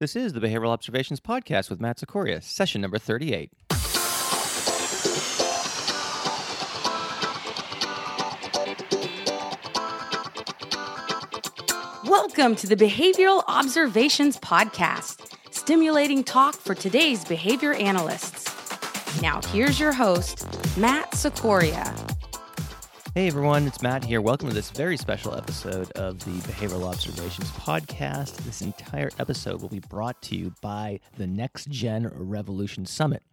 This is the Behavioral Observations Podcast with Matt Cicoria, session number 38. Welcome to the Behavioral Observations Podcast, stimulating talk for today's behavior analysts. Now, here's your host, Matt Cicoria. Hey everyone, it's Matt here. Welcome to this very special episode of the Behavioral Observations Podcast. This entire episode will be brought to you by the Next Gen Revolution Summit.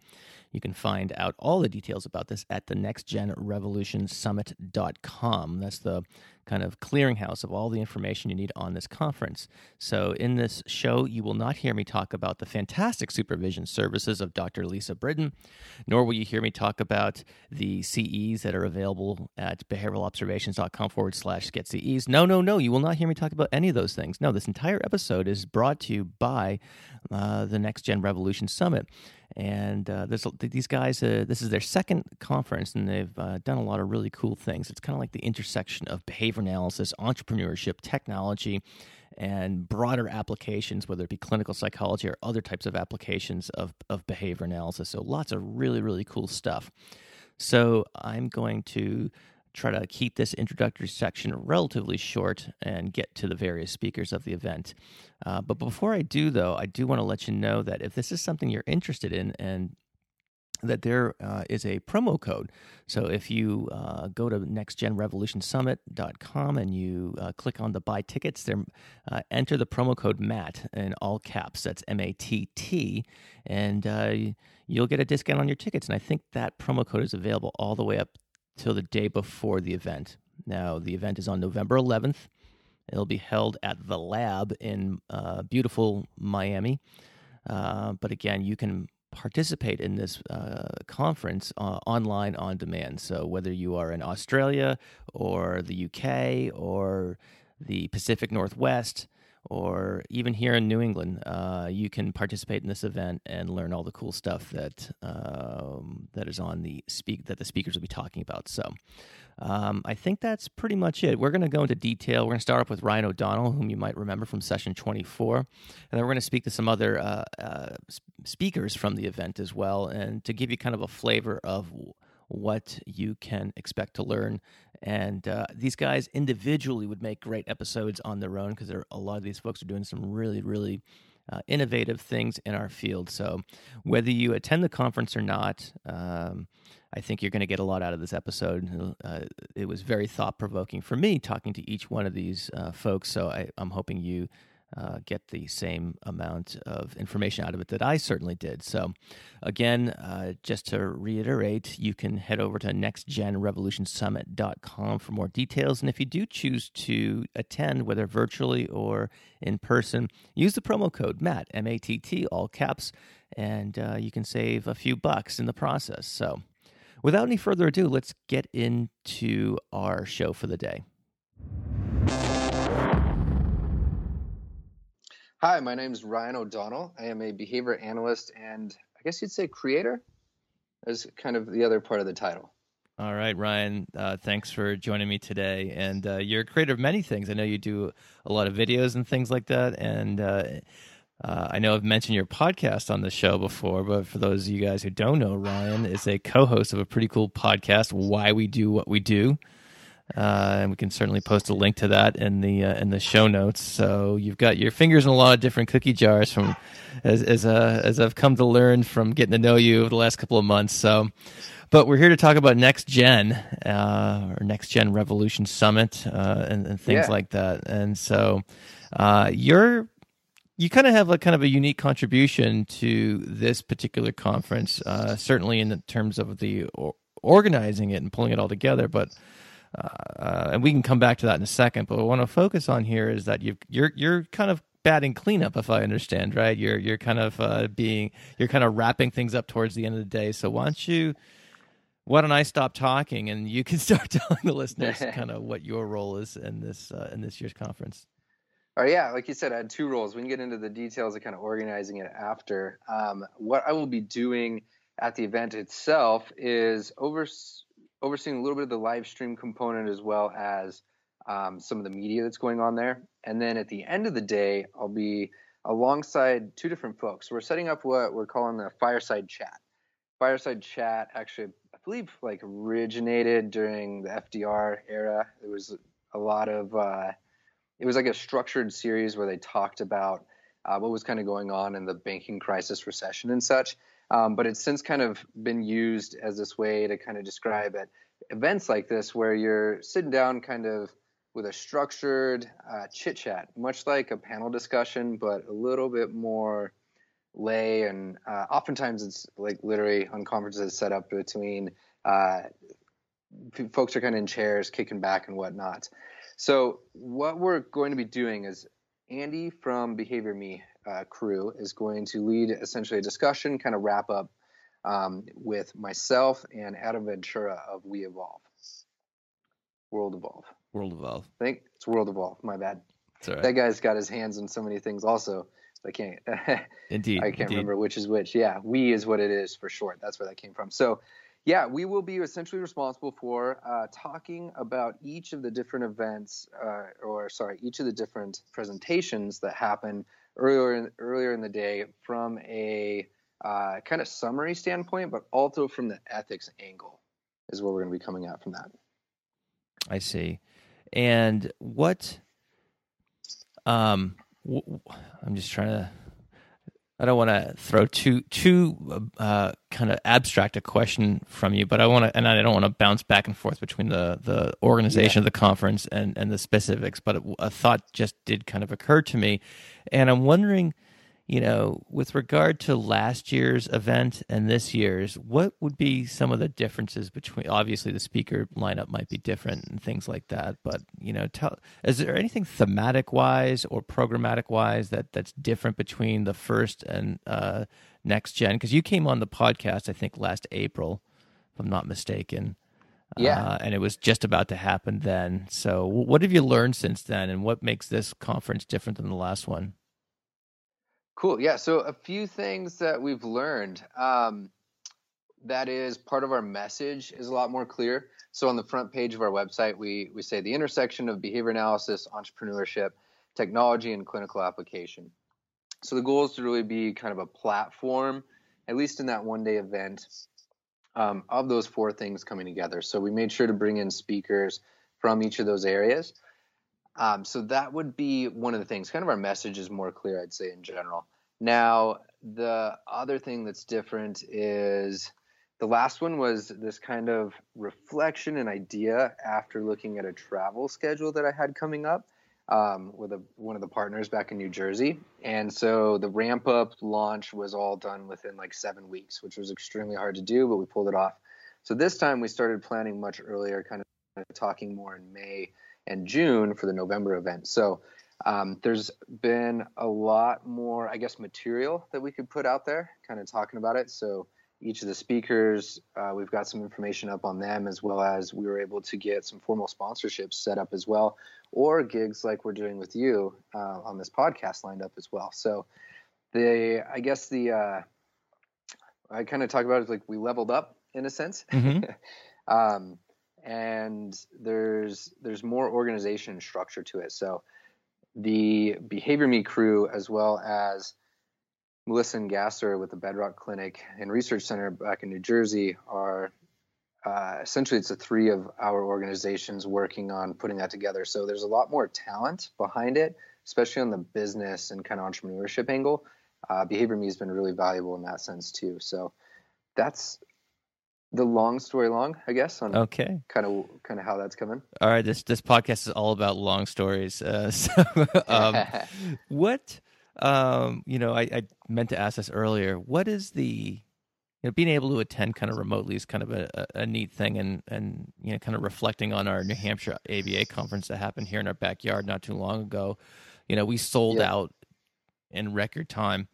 You can find out all the details about this at the nextgenrevolutionsummit.com. That's the kind of clearinghouse of all the information you need on this conference. So, in this show, you will not hear me talk about the fantastic supervision services of Dr. Lisa Britton, nor will you hear me talk about the CEs that are available at behavioralobservations.com forward slash get CEs. No, no, no, you will not hear me talk about any of those things. No, this entire episode is brought to you by uh, the Next Gen Revolution Summit. And uh, these guys, uh, this is their second conference, and they've uh, done a lot of really cool things. It's kind of like the intersection of behavior analysis, entrepreneurship, technology, and broader applications, whether it be clinical psychology or other types of applications of, of behavior analysis. So, lots of really, really cool stuff. So, I'm going to try to keep this introductory section relatively short and get to the various speakers of the event. Uh, but before I do, though, I do want to let you know that if this is something you're interested in and that there uh, is a promo code. So if you uh, go to nextgenrevolutionsummit.com and you uh, click on the buy tickets, there, uh, enter the promo code MATT in all caps. That's M A T T, and uh, you'll get a discount on your tickets. And I think that promo code is available all the way up till the day before the event. Now, the event is on November 11th. It'll be held at the lab in uh, beautiful Miami. Uh, but again, you can participate in this uh, conference uh, online on demand. So, whether you are in Australia or the UK or the Pacific Northwest, or even here in New England, uh, you can participate in this event and learn all the cool stuff that um, that is on the speak that the speakers will be talking about. So, um, I think that's pretty much it. We're going to go into detail. We're going to start off with Ryan O'Donnell, whom you might remember from session 24, and then we're going to speak to some other uh, uh, speakers from the event as well, and to give you kind of a flavor of what you can expect to learn. And uh, these guys individually would make great episodes on their own because a lot of these folks are doing some really, really uh, innovative things in our field. So, whether you attend the conference or not, um, I think you're going to get a lot out of this episode. Uh, it was very thought provoking for me talking to each one of these uh, folks. So, I, I'm hoping you uh, get the same amount of information out of it that I certainly did. So, again, uh, just to reiterate, you can head over to nextgenrevolutionsummit.com for more details. And if you do choose to attend, whether virtually or in person, use the promo code MATT, M A T T, all caps, and uh, you can save a few bucks in the process. So, without any further ado, let's get into our show for the day. Hi, my name is Ryan O'Donnell. I am a behavior analyst and I guess you'd say creator is kind of the other part of the title. All right, Ryan. Uh, thanks for joining me today. And uh, you're a creator of many things. I know you do a lot of videos and things like that. And uh, uh I know I've mentioned your podcast on the show before, but for those of you guys who don't know, Ryan is a co-host of a pretty cool podcast, "Why We Do What We Do." Uh, and we can certainly post a link to that in the uh, in the show notes. So you've got your fingers in a lot of different cookie jars from as as uh, as I've come to learn from getting to know you over the last couple of months. So, but we're here to talk about next gen uh, or next gen revolution summit uh, and, and, things yeah. like that. And so uh, you're you kind of have a kind of a unique contribution to this particular conference, certainly in terms of the organizing it and pulling it all together, but uh, and we can come back to that in a second. But what I want to focus on here is that you you're you're kind of batting cleanup, if I understand right. You're you're kind of uh, being you're kind of wrapping things up towards the end of the day. So why don't you? Why don't I stop talking and you can start telling the listeners kind of what your role is in this uh, in this year's conference? Oh yeah, like you said, I had two roles. We can get into the details of kind of organizing it after. Um, what I will be doing at the event itself is over overseeing a little bit of the live stream component as well as um, some of the media that's going on there. And then at the end of the day, I'll be alongside two different folks. We're setting up what we're calling the fireside chat. Fireside chat actually, I believe, like originated during the FDR era. It was a lot of, uh, it was like a structured series where they talked about uh, what was kind of going on in the banking crisis, recession, and such. Um, but it's since kind of been used as this way to kind of describe it events like this where you're sitting down kind of with a structured uh, chit chat, much like a panel discussion, but a little bit more lay. And uh, oftentimes it's like literally on conferences set up between uh, folks are kind of in chairs, kicking back and whatnot. So what we're going to be doing is Andy from Behavior Me uh, crew is going to lead essentially a discussion, kind of wrap up um, with myself and Adam Ventura of We Evolve. World Evolve. World Evolve. I think it's World Evolve. My bad. Right. That guy's got his hands in so many things also. I can't. indeed. I can't indeed. remember which is which. Yeah, we is what it is for short. That's where that came from. So, yeah, we will be essentially responsible for uh, talking about each of the different events, uh, or sorry, each of the different presentations that happen earlier in, earlier in the day from a uh, kind of summary standpoint, but also from the ethics angle is where we're going to be coming at from that. I see. And what? Um, w- I'm just trying to. I don't want to throw too too uh, kind of abstract a question from you, but I want to, and I don't want to bounce back and forth between the the organization yeah. of the conference and and the specifics. But a thought just did kind of occur to me, and I'm wondering you know, with regard to last year's event and this year's, what would be some of the differences between? Obviously, the speaker lineup might be different and things like that. But you know, tell is there anything thematic wise or programmatic wise that that's different between the first and uh, next gen? Because you came on the podcast, I think, last April, if I'm not mistaken. Yeah, uh, and it was just about to happen then. So, what have you learned since then, and what makes this conference different than the last one? Cool. Yeah. So a few things that we've learned. Um, that is part of our message is a lot more clear. So on the front page of our website, we we say the intersection of behavior analysis, entrepreneurship, technology, and clinical application. So the goal is to really be kind of a platform, at least in that one day event, um, of those four things coming together. So we made sure to bring in speakers from each of those areas. Um, so that would be one of the things. Kind of our message is more clear, I'd say, in general. Now, the other thing that's different is the last one was this kind of reflection and idea after looking at a travel schedule that I had coming up um, with a, one of the partners back in New Jersey. And so the ramp up launch was all done within like seven weeks, which was extremely hard to do, but we pulled it off. So this time we started planning much earlier, kind of talking more in May and June for the November event. So um, there's been a lot more, I guess, material that we could put out there, kind of talking about it. So each of the speakers, uh, we've got some information up on them, as well as we were able to get some formal sponsorships set up as well, or gigs like we're doing with you uh, on this podcast lined up as well. So the, I guess the, uh, I kind of talk about it like we leveled up in a sense. Mm-hmm. um, and there's there's more organization and structure to it. So the Behavior Me crew, as well as Melissa Engesser with the Bedrock Clinic and Research Center back in New Jersey, are uh, essentially it's the three of our organizations working on putting that together. So there's a lot more talent behind it, especially on the business and kind of entrepreneurship angle. Uh, Behavior Me has been really valuable in that sense too. So that's the long story long, I guess. On okay, kind of kind of how that's coming. All right, this this podcast is all about long stories. Uh, so, um, what um, you know, I, I meant to ask this earlier. What is the you know being able to attend kind of remotely is kind of a, a, neat thing, and and you know, kind of reflecting on our New Hampshire ABA conference that happened here in our backyard not too long ago. You know, we sold yeah. out in record time,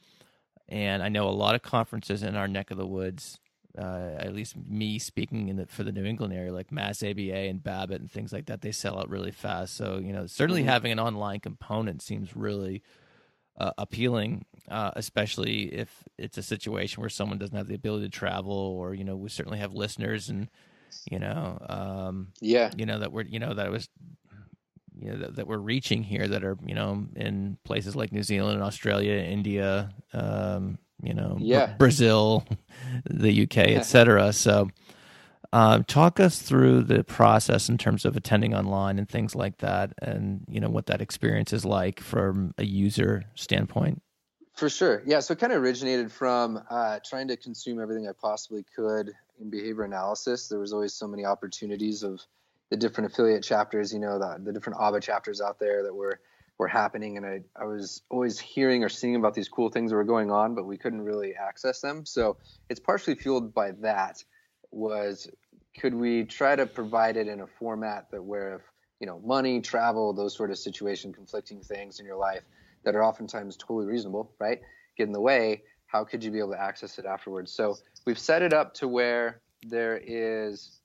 and I know a lot of conferences in our neck of the woods uh, at least me speaking in the, for the New England area, like Mass ABA and BABAT and things like that, they sell out really fast. So you know, certainly mm-hmm. having an online component seems really uh, appealing, uh, especially if it's a situation where someone doesn't have the ability to travel, or you know, we certainly have listeners and you know, um, yeah, you know that we're you know that was you know that, that, we're reaching here that are you know in places like New Zealand, Australia, India, um, you know, yeah. Brazil, the UK, etc. So, uh, talk us through the process in terms of attending online and things like that, and you know what that experience is like from a user standpoint. For sure, yeah. So it kind of originated from uh, trying to consume everything I possibly could in behavior analysis. There was always so many opportunities of the different affiliate chapters, you know, the, the different ABA chapters out there that were were happening, and I, I was always hearing or seeing about these cool things that were going on, but we couldn't really access them. So it's partially fueled by that. Was could we try to provide it in a format that where if you know money, travel, those sort of situation, conflicting things in your life that are oftentimes totally reasonable, right, get in the way. How could you be able to access it afterwards? So we've set it up to where there is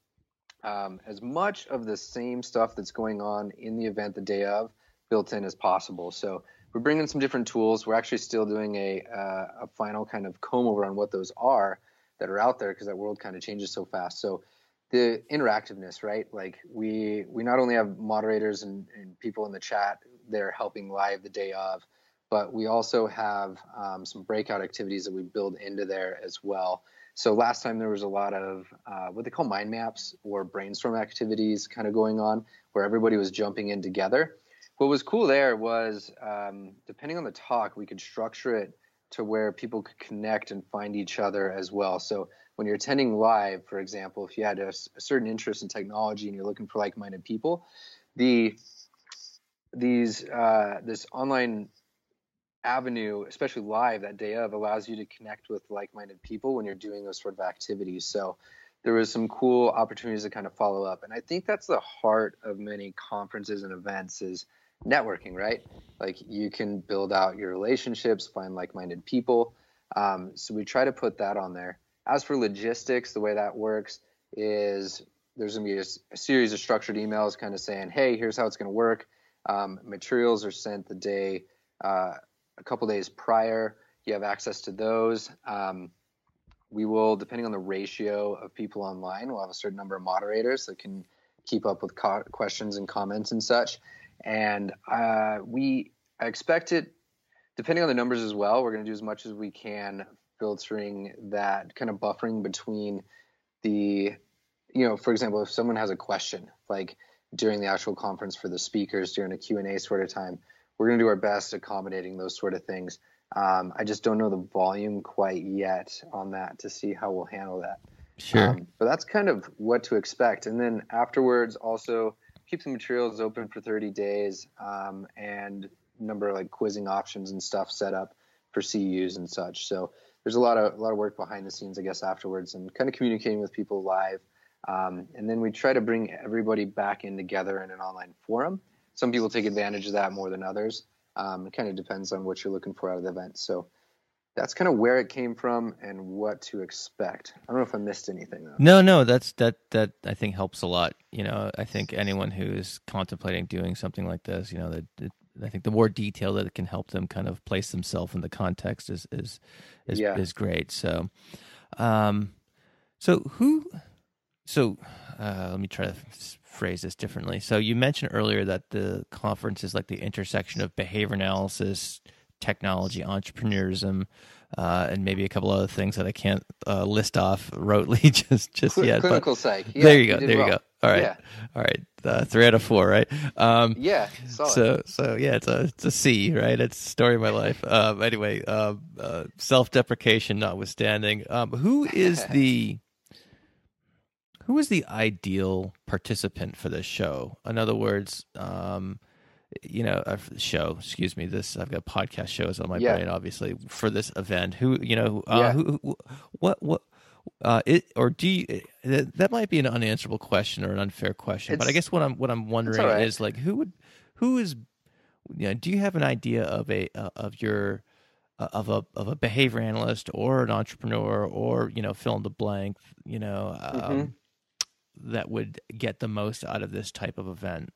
um, as much of the same stuff that's going on in the event the day of built in as possible. So we're bringing some different tools. We're actually still doing a, uh, a final kind of comb over on what those are that are out there because that world kind of changes so fast. So the interactiveness, right? Like we we not only have moderators and, and people in the chat they're helping live the day of, but we also have um, some breakout activities that we build into there as well. So last time there was a lot of uh, what they call mind maps or brainstorm activities kind of going on where everybody was jumping in together what was cool there was um, depending on the talk, we could structure it to where people could connect and find each other as well. So when you're attending live, for example, if you had a, a certain interest in technology and you're looking for like-minded people, the these uh, this online avenue, especially live that day of, allows you to connect with like-minded people when you're doing those sort of activities. So there was some cool opportunities to kind of follow up, and I think that's the heart of many conferences and events is networking, right? Like you can build out your relationships, find like minded people. Um, so we try to put that on there. As for logistics, the way that works is there's going to be a, a, series of structured emails kind of saying, hey, here's how it's going to work. Um, materials are sent the day, uh, a couple days prior. You have access to those. Um, we will, depending on the ratio of people online, we'll have a certain number of moderators that can keep up with co- questions and comments and such and uh, we I expect it, depending on the numbers as well. We're going to do as much as we can filtering that kind of buffering between the, you know, for example, if someone has a question like during the actual conference for the speakers during a Q and A sort of time, we're going to do our best accommodating those sort of things. Um, I just don't know the volume quite yet on that to see how we'll handle that. Sure. Um, but that's kind of what to expect. And then afterwards, also keep the materials open for 30 days um, and number of like quizzing options and stuff set up for CUs and such. So there's a lot of a lot of work behind the scenes, I guess, afterwards, and kind of communicating with people live. Um, and then we try to bring everybody back in together in an online forum. Some people take advantage of that more than others. Um, it kind of depends on what you're looking for out of the event. So that's kind of where it came from and what to expect. I don't know if I missed anything though. No, no, that's that that I think helps a lot. You know, I think anyone who's contemplating doing something like this, you know, that I think the more detail that it can help them kind of place themselves in the context is is is, yeah. is great. So, um, so who, so uh, let me try to phrase this differently. So you mentioned earlier that the conference is like the intersection of behavior analysis technology, entrepreneurism, uh, and maybe a couple other things that I can't uh, list off rotely just just Cl- yet. Clinical but psych. Yeah, there you go. You there well. you go. All right. Yeah. All right. Uh, three out of four, right? Um, yeah. Solid. So, so yeah, it's a it's a C, right? It's the story of my life. Um, anyway, um, uh, self-deprecation notwithstanding, um, who is the who is the ideal participant for this show? In other words, um, you know, show. Excuse me. This I've got podcast shows on my yeah. brain, obviously, for this event. Who you know? Uh, yeah. Who, who? What? What? Uh, it or do you, that might be an unanswerable question or an unfair question, it's, but I guess what I'm what I'm wondering right. is like who would who is you know do you have an idea of a uh, of your uh, of a of a behavior analyst or an entrepreneur or you know fill in the blank you know um, mm-hmm. that would get the most out of this type of event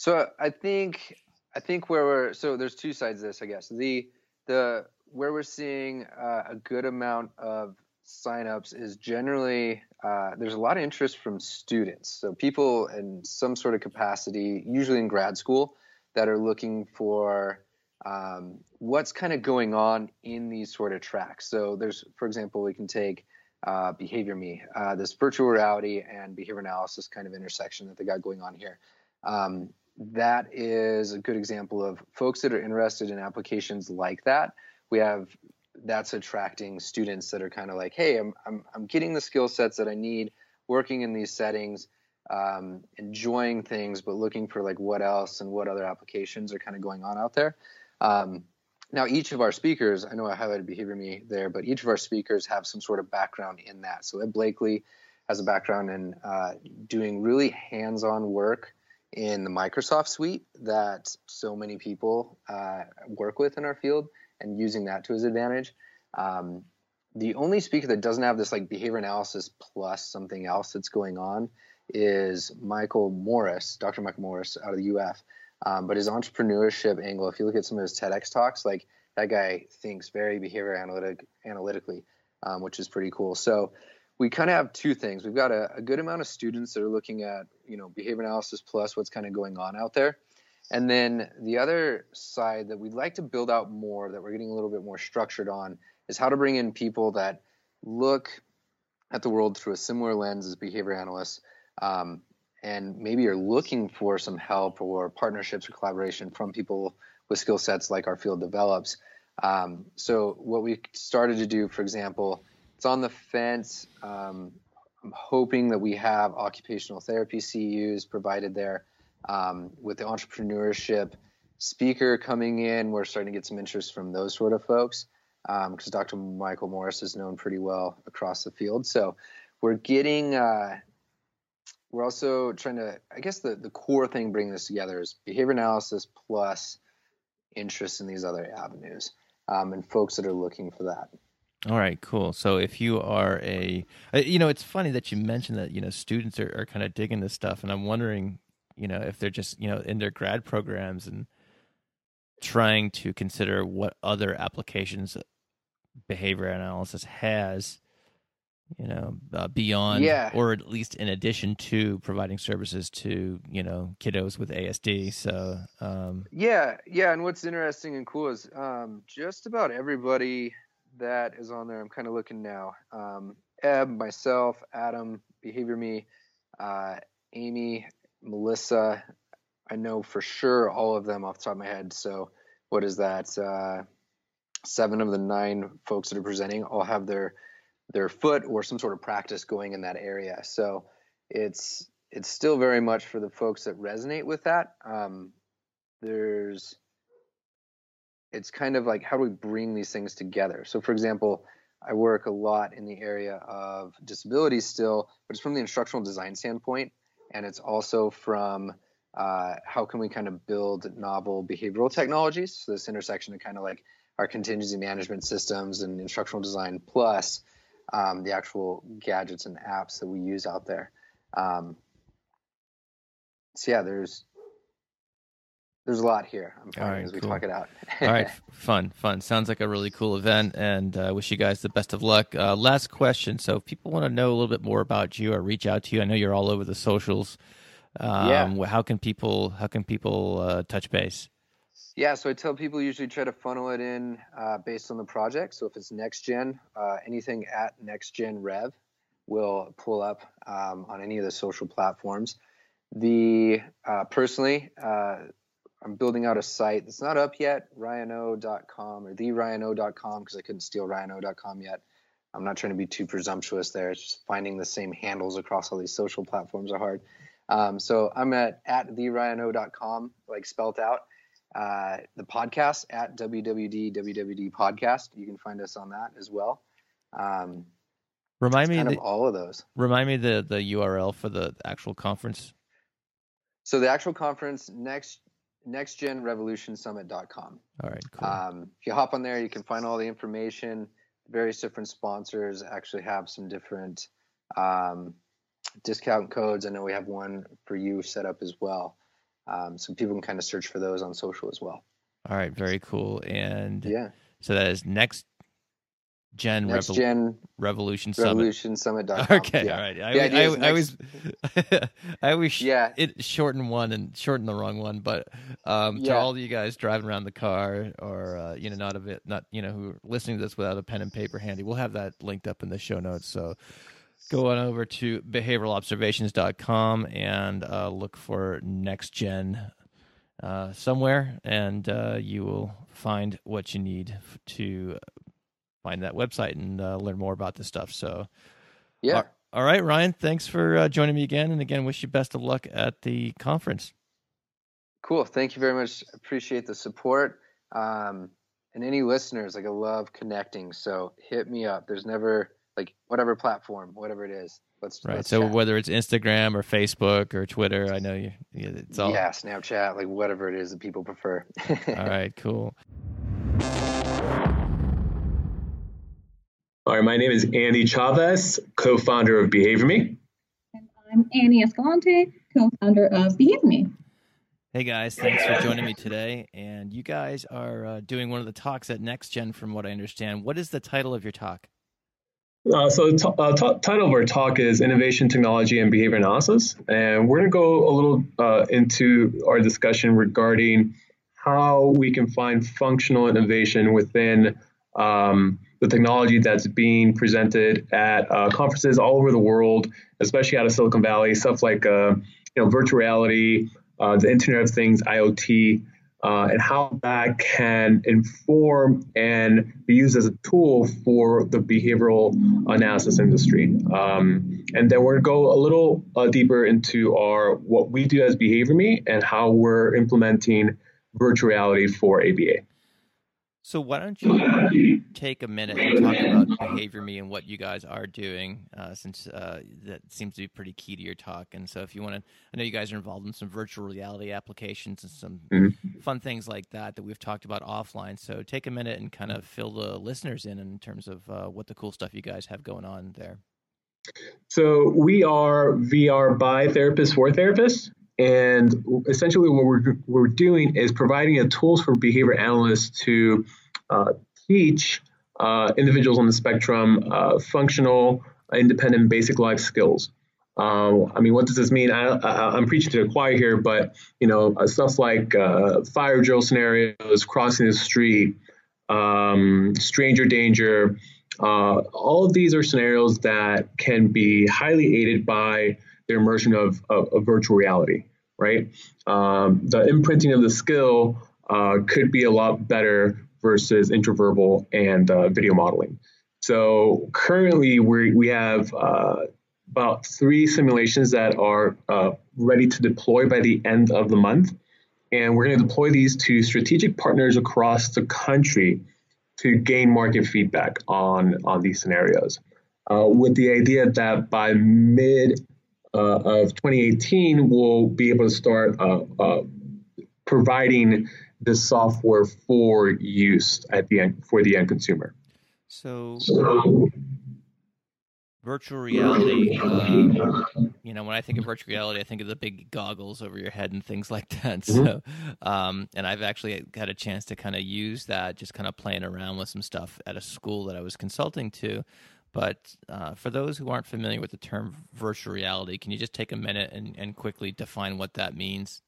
so I think I think where we're so there's two sides of this, I guess. The the where we're seeing uh, a good amount of signups is generally uh, there's a lot of interest from students. So people in some sort of capacity, usually in grad school, that are looking for um, what's kind of going on in these sort of tracks. So there's, for example, we can take uh, Behavior Me, uh, this virtual reality and behavior analysis kind of intersection that they got going on here. Um, that is a good example of folks that are interested in applications like that. We have that's attracting students that are kind of like, hey, I'm, I'm, I'm getting the skill sets that I need working in these settings, um, enjoying things, but looking for like what else and what other applications are kind of going on out there. Um, now, each of our speakers, I know I highlighted Behavior Me there, but each of our speakers have some sort of background in that. So Eb Blakely has a background in uh, doing really hands-on work in the Microsoft suite that so many people uh, work with in our field and using that to his advantage. Um, the only speaker that doesn't have this like behavior analysis plus something else that's going on is Michael Morris, Dr. Michael Morris out of the UF. Um, but his entrepreneurship angle, if you look at some of his TEDx talks, like that guy thinks very behavior analytic analytically, um, which is pretty cool. So we kind of have two things. We've got a, a, good amount of students that are looking at you know behavior analysis plus what's kind of going on out there, and then the other side that we'd like to build out more, that we're getting a little bit more structured on, is how to bring in people that look at the world through a similar lens as behavior analysts. Um, and maybe you're looking for some help or partnerships or collaboration from people with skill sets like our field develops. Um, so what we started to do, for example, it's on the fence. Um, I'm hoping that we have occupational therapy CUs provided there um, with the entrepreneurship speaker coming in. We're starting to get some interest from those sort of folks because um, Dr. Michael Morris is known pretty well across the field. So we're getting uh, we're also trying to i guess the, the core thing bringing this together is behavior analysis plus interest in these other avenues um, and folks that are looking for that all right cool so if you are a uh, you know it's funny that you mentioned that you know students are, are kind of digging this stuff and i'm wondering you know if they're just you know in their grad programs and trying to consider what other applications behavior analysis has you know, uh, beyond yeah. or at least in addition to providing services to, you know, kiddos with ASD. So, um, yeah, yeah. And what's interesting and cool is um, just about everybody that is on there, I'm kind of looking now. Um, Eb, myself, Adam, Behavior Me, uh, Amy, Melissa, I know for sure all of them off the top of my head. So, what is that? Uh, seven of the nine folks that are presenting all have their their foot or some sort of practice going in that area. So it's it's still very much for the folks that resonate with that. Um, there's it's kind of like how do we bring these things together? So for example, I work a lot in the area of disabilities still, but it's from the instructional design standpoint, and it's also from uh, how can we kind of build novel behavioral technologies? So this intersection of kind of like our contingency management systems and instructional design plus um, the actual gadgets and apps that we use out there. Um, so yeah, there's there's a lot here. I'm finding right, as we cool. talk it out. All right, fun, fun. Sounds like a really cool event, and I uh, wish you guys the best of luck. Uh, last question: So, if people want to know a little bit more about you or reach out to you, I know you're all over the socials. Um, yeah. How can people How can people uh, touch base? Yeah, so I tell people usually try to funnel it in uh, based on the project. So if it's next gen, uh, anything at next gen rev will pull up um, on any of the social platforms. The uh, personally, uh, I'm building out a site that's not up yet, ryano.com or theryano.com because I couldn't steal ryano.com yet. I'm not trying to be too presumptuous there. It's just finding the same handles across all these social platforms are hard. Um, so I'm at at theryano.com, like spelt out uh, the podcast at WWD WWD podcast. You can find us on that as well. Um, remind me the, of all of those. Remind me the the URL for the actual conference. So the actual conference next nextgenrevolutionsummit.com. All right, cool. Um, if you hop on there, you can find all the information. Various different sponsors actually have some different um, discount codes. I know we have one for you set up as well. Um, so people can kind of search for those on social as well. All right, very cool. And yeah, so that is next Gen, Next Revol- Gen Revolution Summit. Revolution Summit. Okay, yeah. all right. I, I, I, I was, I sh- Yeah. it shorten one and shorten the wrong one. But um, to all of you guys driving around the car, or uh, you know, not a bit, not you know, who are listening to this without a pen and paper handy, we'll have that linked up in the show notes. So go on over to behavioralobservations.com and uh, look for next gen uh, somewhere, and uh, you will find what you need to find that website and uh, learn more about this stuff. So. Yeah. All- right, Ryan. Thanks for uh, joining me again, and again, wish you best of luck at the conference. Cool. Thank you very much. Appreciate the support. Um, and any listeners, like I love connecting. So hit me up. There's never like whatever platform, whatever it is. Let's Right. let's so chat. whether it's Instagram or Facebook or Twitter, I know you. you- It's all. yeah, Snapchat, like whatever it is that people prefer. All right. Cool. All right, my name is Andy Chavez, co-founder of Behavior Me. And I'm Annie Escalante, co-founder of Behave Me. Hey guys, thanks for joining me today. And you guys are uh, doing one of the talks at NextGen, from what I understand. What is the title of your talk? Uh, so the t- uh, t- title of our talk is Innovation, Technology, and Behavior Analysis. And we're going to go a little uh, into our discussion regarding how we can find functional innovation within um, the technology that's being presented at uh, conferences all over the world, especially out of Silicon Valley, stuff like uh, you know virtual reality, uh, the Internet of Things, IoT, uh, and how that can inform and be used as a tool for the behavioral analysis industry. Um, and then we're going to go a little uh, deeper into our what we do as Behavior Me and how we're implementing virtual reality for ABA. So why don't you take a minute and talk about Behavior Me and what you guys are doing, uh, since uh, that seems to be pretty key to your talk. And so, if you want to, I know you guys are involved in some virtual reality applications and some Mhm. fun things like that that we've talked about offline. So take a minute and kind of fill the listeners in in terms of uh, what the cool stuff you guys have going on there. So we are VR by therapists for therapists. And essentially, what we're, we're doing is providing a tools for behavior analysts to uh, teach uh, individuals on the spectrum uh, functional, independent, basic life skills. Uh, I mean, what does this mean? I, I'm preaching to the choir here, but you know, uh, stuff like uh, fire drill scenarios, crossing the street, um, stranger danger, uh, all of these are scenarios that can be highly aided by the immersion of, of, of virtual reality, right? Um, the imprinting of the skill uh, could be a lot better versus intraverbal and uh, video modeling. So currently, we we have uh, about three simulations that are uh, ready to deploy by the end of the month, and we're going to deploy these to strategic partners across the country to gain market feedback on on these scenarios, uh, with the idea that by mid of 2018 we'll be able to start uh, uh, providing this software for use at the end for the end consumer. So So, virtual reality, uh, you know, when I think of virtual reality, I think of the big goggles over your head and things like that. So, um, and I've actually had a chance to kind of use that, just kind of playing around with some stuff at a school that I was consulting to. But uh, for those who aren't familiar with the term virtual reality, can you just take a minute and, and quickly define what that means?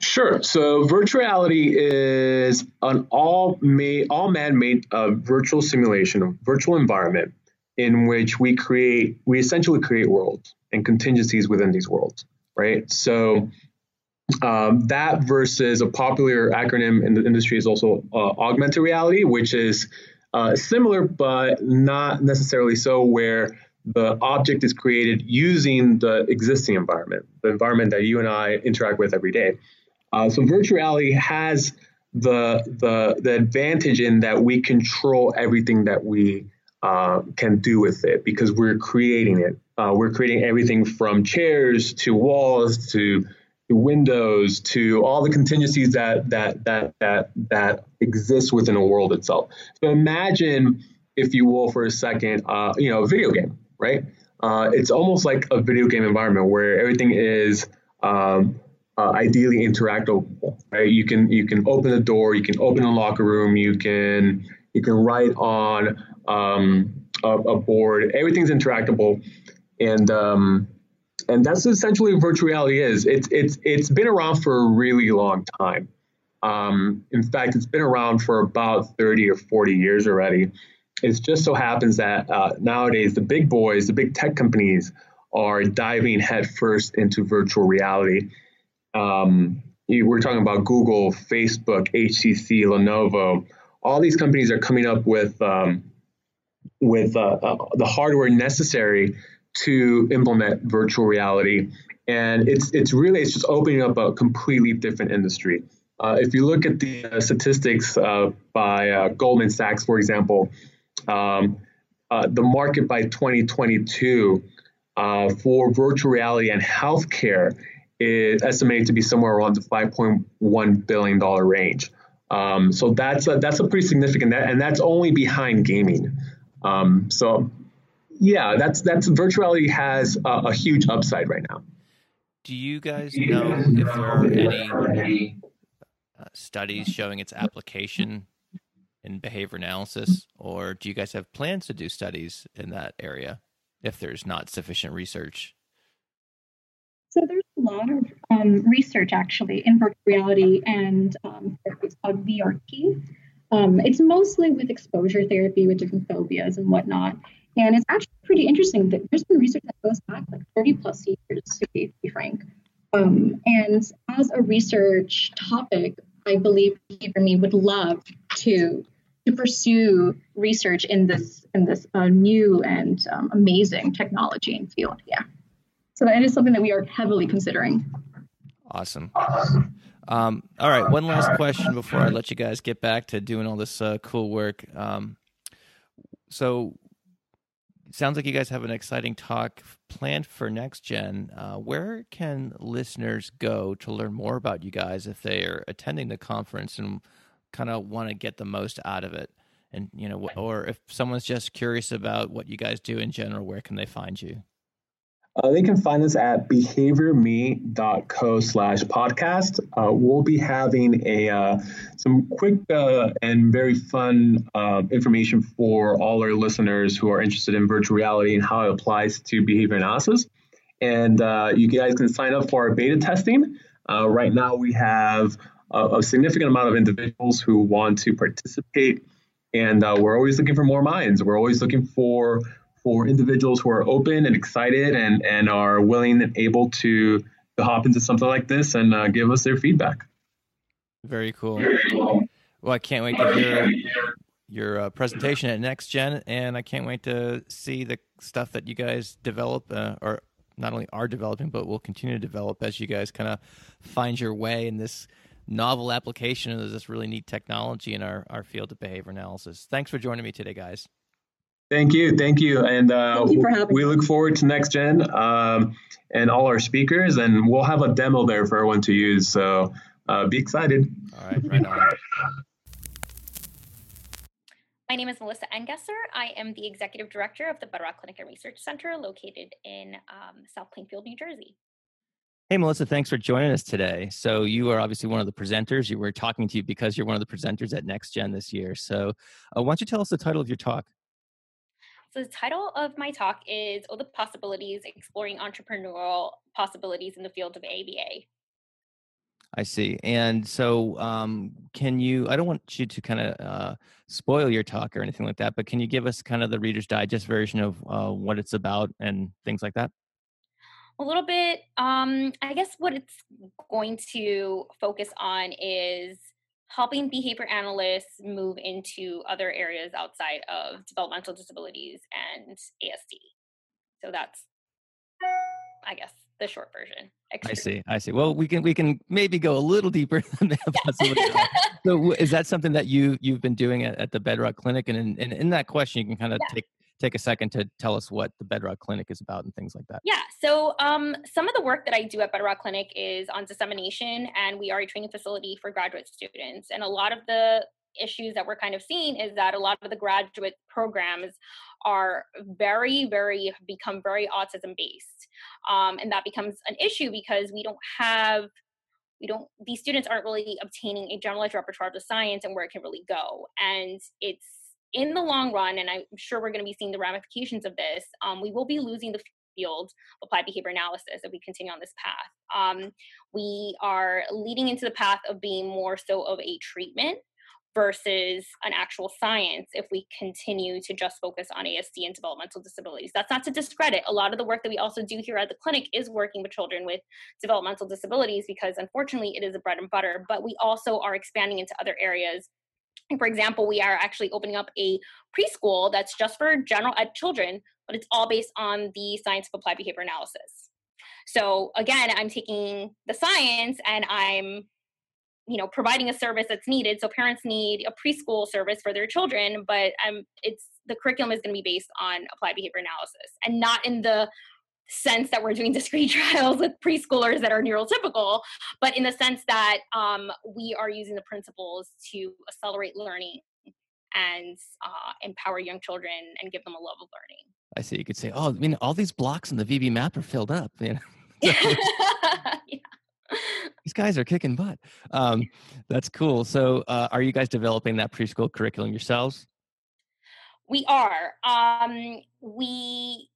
Sure. So virtual reality is an all made, all man-made uh, virtual simulation, virtual environment in which we create, we essentially create worlds and contingencies within these worlds, right? So um, that versus a popular acronym in the industry is also uh, augmented reality, which is uh, similar but not necessarily so, where the object is created using the existing environment, the environment that you and I interact with every day. Uh, so virtual reality has the the the advantage in that we control everything that we uh, can do with it because we're creating it. Uh, we're creating everything from chairs to walls to windows to all the contingencies that that that that that exist within a world itself. So imagine, if you will, for a second, uh, you know, a video game, right? Uh, it's almost like a video game environment where everything is um, uh, ideally interactable, right? You can you can open the door, you can open a locker room, you can you can write on um, a, a, board. Everything's interactable, and um, and that's essentially what virtual reality is. It's it's it's been around for a really long time. Um, in fact, it's been around for about 30 or 40 years already. It just so happens that uh, nowadays the big boys, the big tech companies, are diving headfirst into virtual reality. Um, we're talking about Google, Facebook, HTC, Lenovo. All these companies are coming up with um, with uh, uh, the hardware necessary to implement virtual reality, and it's it's really it's just opening up a completely different industry. Uh, if you look at the uh, statistics uh, by uh, Goldman Sachs, for example, um, the market by 2022 for virtual reality and healthcare is estimated to be somewhere around the 5.1 billion dollar range. Um, so that's a, that's a pretty significant, and that's only behind gaming. Um, so yeah, that's that's virtuality has a, a, huge upside right now. Do you guys know if there are any uh, studies showing its application in behavior analysis, or do you guys have plans to do studies in that area if there's not sufficient research? So there's a lot of um, research actually in virtual reality and um, it's called VRT. Um, it's mostly with exposure therapy with different phobias and whatnot. And it's actually pretty interesting that there's been research that goes back like 30 plus years, to be, to be frank. Um, and as a research topic, I believe me would love to to pursue research in this in this uh, new and um, amazing technology and field. Yeah. So that is something that we are heavily considering. Awesome. Um, all right, one last question before I let you guys get back to doing all this uh, cool work. Um, so, sounds like you guys have an exciting talk planned for next gen. Uh, where can listeners go to learn more about you guys if they are attending the conference and kind of want to get the most out of it? And you know, or if someone's just curious about what you guys do in general, where can they find you? Uh, they can find us at behaviorme.co slash podcast. Uh, we'll be having a uh, some quick uh, and very fun uh, information for all our listeners who are interested in virtual reality and how it applies to behavior analysis. And uh, you guys can sign up for our beta testing. right now, we have a, a, significant amount of individuals who want to participate, and we're always looking for more minds. We're always looking for for individuals who are open and excited and, and are willing and able to, to hop into something like this and uh, give us their feedback. Very cool. Well, I can't wait to hear your uh, presentation at Next Gen, and I can't wait to see the stuff that you guys develop, uh, or not only are developing, but will continue to develop as you guys kind of find your way in this novel application of this really neat technology in our, our field of behavior analysis. Thanks for joining me today, guys. Thank you, thank you, and uh, thank you we look forward to next gen um, and all our speakers, and we'll have a demo there for everyone to use. So uh, be excited. All right, right on. My name is Melissa Engesser. I am the executive director of the Bedrock Clinic and Research Center located in um, South Plainfield, New Jersey. Hey, Melissa, thanks for joining us today. So, you are obviously one of the presenters. You were talking to you because you're one of the presenters at Next Gen this year. So, uh, why don't you tell us the title of your talk? So the title of my talk is All the Possibilities Exploring Entrepreneurial Possibilities in the Field of ABA. I see. And so, um, can you? I don't want you to kind of uh, spoil your talk or anything like that, but can you give us kind of the Reader's Digest version of uh, what it's about and things like that? A little bit. Um, I guess what it's going to focus on is helping behavior analysts move into other areas outside of developmental disabilities and ASD. So that's, I guess, the short version. I see. I see. Well, we can we can maybe go a little deeper than that. so, is that something that you you've been doing at, at the Bedrock Clinic? And in, in, in that question, you can kind of yeah. take take a second to tell us what the Bedrock Clinic is about and things like that. Yeah. So um, some of the work that I do at Bedrock Clinic is on dissemination, and we are a training facility for graduate students. And a lot of the issues that we're kind of seeing is that a lot of the graduate programs are very, very become very autism based, um, and that becomes an issue because we don't have we don't these students aren't really obtaining a generalized repertoire of the science and where it can really go and it's in the long run, and I'm sure we're going to be seeing the ramifications of this, um, we will be losing the field of applied behavior analysis if we continue on this path. Um, we are leading into the path of being more so of a treatment versus an actual science if we continue to just focus on ASD and developmental disabilities. That's not to discredit. A lot of the work that we also do here at the clinic is working with children with developmental disabilities because unfortunately it is a bread and butter, but we also are expanding into other areas. For example, we are actually opening up a preschool that's just for general ed children, but it's all based on the science of applied behavior analysis. So again, I'm taking the science and I'm you know providing a service that's needed so parents need a preschool service for their children but um, it's the curriculum is going to be based on applied behavior analysis and not in the sense that we're doing discrete trials with preschoolers that are neurotypical but in the sense that um, we are using the principles to accelerate learning and uh, empower young children and give them a love of learning i see you could say oh i mean all these blocks in the VB-MAPP are filled up you know yeah these guys are kicking butt. Um, that's cool. So, uh, are you guys developing that preschool curriculum yourselves? We are. Um, we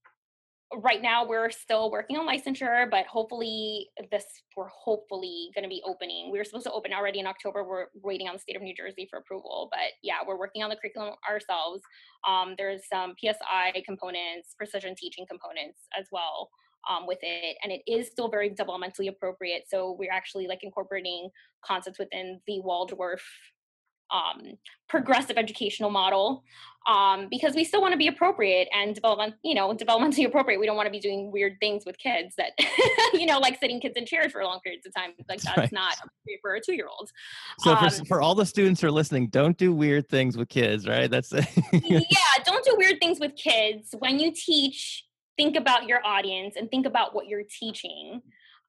right now we're still working on licensure, but hopefully this we're hopefully going to be opening. We were supposed to open already in October. We're waiting on the state of New Jersey for approval, but yeah, we're working on the curriculum ourselves. Um, there's some PSI components, precision teaching components as well um, with it and it is still very developmentally appropriate so we're actually like incorporating concepts within the waldorf um, progressive educational model um, because we still want to be appropriate and development, you know, developmentally appropriate. We don't want to be doing weird things with kids that, you know, like sitting kids in chairs for long periods of time. Like that's right. not appropriate for a two-year-old. So um, for, for all the students who are listening, don't do weird things with kids, right? That's yeah, don't do weird things with kids. When you teach, think about your audience and think about what you're teaching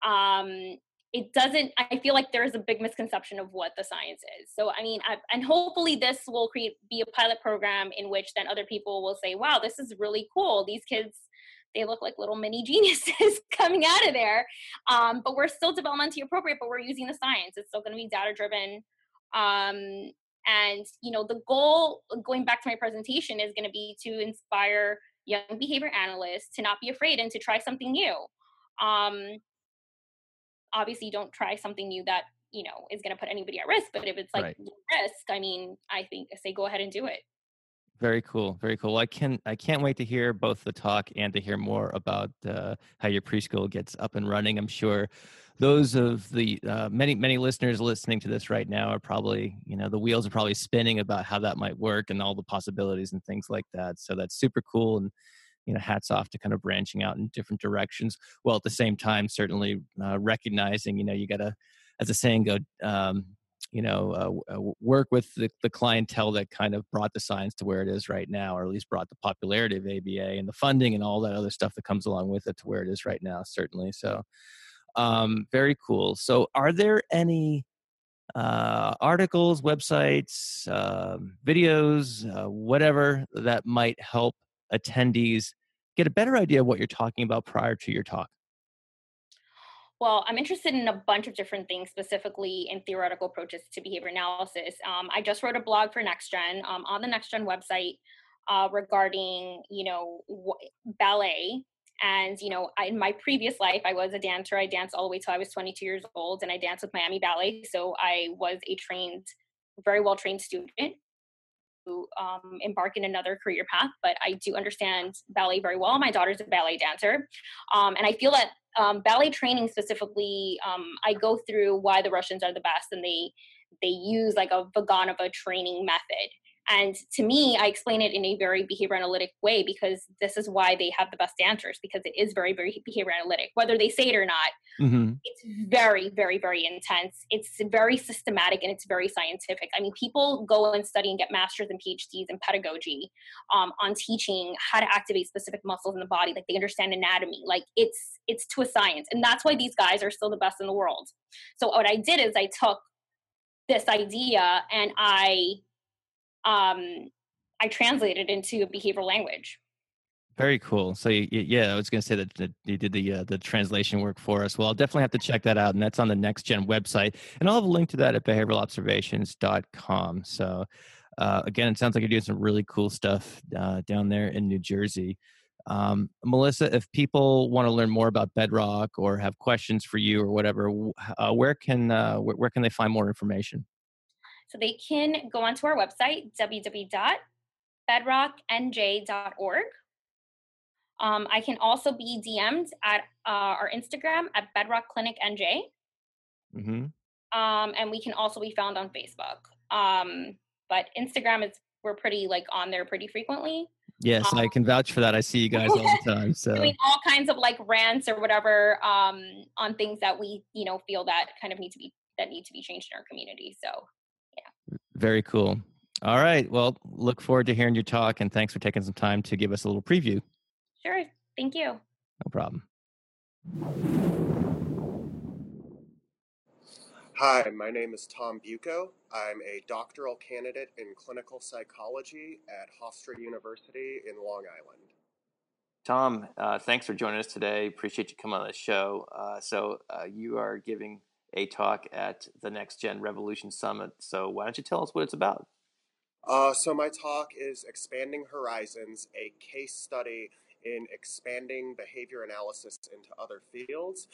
um, it doesn't i feel like there's a big misconception of what the science is. So i mean I, and hopefully this will create be a pilot program in which then other people will say wow this is really cool. These kids they look like little mini geniuses coming out of there. Um, but we're still developmentally appropriate but we're using the science. It's still going to be data driven um, and you know the goal going back to my presentation is going to be to inspire young behavior analysts to not be afraid and to try something new. Um, obviously, don't try something new that you know is going to put anybody at risk. But if it's like right. risk, I mean, I think I say go ahead and do it. Very cool, very cool. I can I can't wait to hear both the talk and to hear more about uh, how your preschool gets up and running. I'm sure those of the uh, many many listeners listening to this right now are probably you know the wheels are probably spinning about how that might work and all the possibilities and things like that. So that's super cool and you know hats off to kind of branching out in different directions while at the same time certainly uh, recognizing you know you got to as a saying go um, you know uh, uh work with the, the clientele that kind of brought the science to where it is right now or at least brought the popularity of aba and the funding and all that other stuff that comes along with it to where it is right now certainly so um, very cool. So are there any uh, articles websites uh, videos uh, whatever that might help attendees get a better idea of what you're talking about prior to your talk well, I'm interested in a bunch of different things, specifically in theoretical approaches to behavior analysis. Um, I just wrote a blog for NextGen um, on the NextGen website uh, regarding, you know, ballet. And you know, I, in my previous life, I was a dancer. I danced all the way till I was 22 years old, and I danced with Miami Ballet. So I was a trained, very well trained student um, embark in another career path, but I do understand ballet very well. My daughter's a ballet dancer. Um, and I feel that um, ballet training specifically, um, I go through why the Russians are the best and they, they use like a Vaganova training method. And to me, I explain it in a very behavior analytic way because this is why they have the best answers because it is very, very behavior analytic, whether they say it or not. Mm-hmm. It's very, very, very intense. It's very systematic and it's very scientific. I mean, people go and study and get masters and PhDs in pedagogy um, on teaching how to activate specific muscles in the body. Like they understand anatomy. Like it's it's to a science, and that's why these guys are still the best in the world. So what I did is I took this idea and I um, I translated into behavioral language. Very cool. So you, yeah, I was going to say that, that, you did the uh, the translation work for us. Well, I'll definitely have to check that out, and that's on the Next Gen website, and I'll have a link to that at behavioralobservations.com. So Uh, again, it sounds like you're doing some really cool stuff uh, down there in New Jersey. Um, Melissa, if people want to learn more about Bedrock or have questions for you or whatever, uh, where can uh, where, where, can they find more information? So they can go onto our website www.bedrocknj.org. Um, I can also be DM'd at uh, our Instagram at Bedrock Clinic NJ. Mm-hmm. Um, and we can also be found on Facebook. Um, but Instagram is we're pretty like on there pretty frequently. Yes, um, I can vouch for that. I see you guys all the time. So doing all kinds of like rants or whatever um, on things that we you know feel that kind of need to be that need to be changed in our community. So. Very cool. All right. Well, look forward to hearing your talk and thanks for taking some time to give us a little preview. Sure. Thank you. No problem. Hi, my name is Tom Bucco. I'm a doctoral candidate in clinical psychology at Hofstra University in Long Island. Tom, uh, thanks for joining us today. Appreciate you coming on the show. Uh, so, uh, you are giving a talk at the Next Gen Revolution Summit. So, why don't you tell us what it's about? Uh, so, my talk is Expanding Horizons, a case study in expanding behavior analysis into other fields.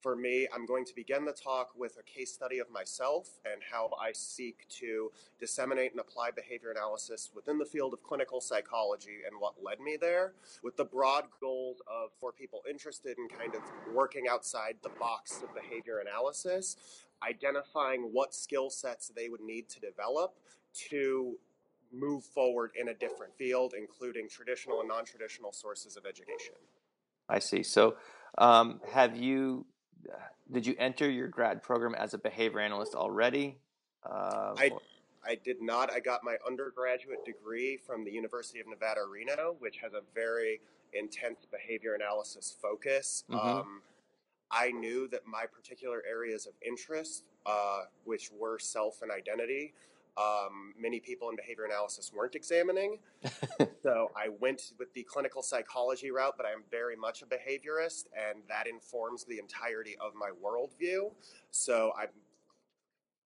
For me, I'm going to begin the talk with a case study of myself and how I seek to disseminate and apply behavior analysis within the field of clinical psychology and what led me there, with the broad goal of for people interested in kind of working outside the box of behavior analysis, identifying what skill sets they would need to develop to move forward in a different field, including traditional and non traditional sources of education. I see. So, um, have you, did you enter your grad program as a behavior analyst already? Uh, I, I did not. I got my undergraduate degree from the University of Nevada, Reno, which has a very intense behavior analysis focus. Mm-hmm. Um, I knew that my particular areas of interest, uh, which were self and identity, um, many people in behavior analysis weren't examining. so I went with the clinical psychology route, but I'm very much a behaviorist, and that informs the entirety of my worldview. So I'm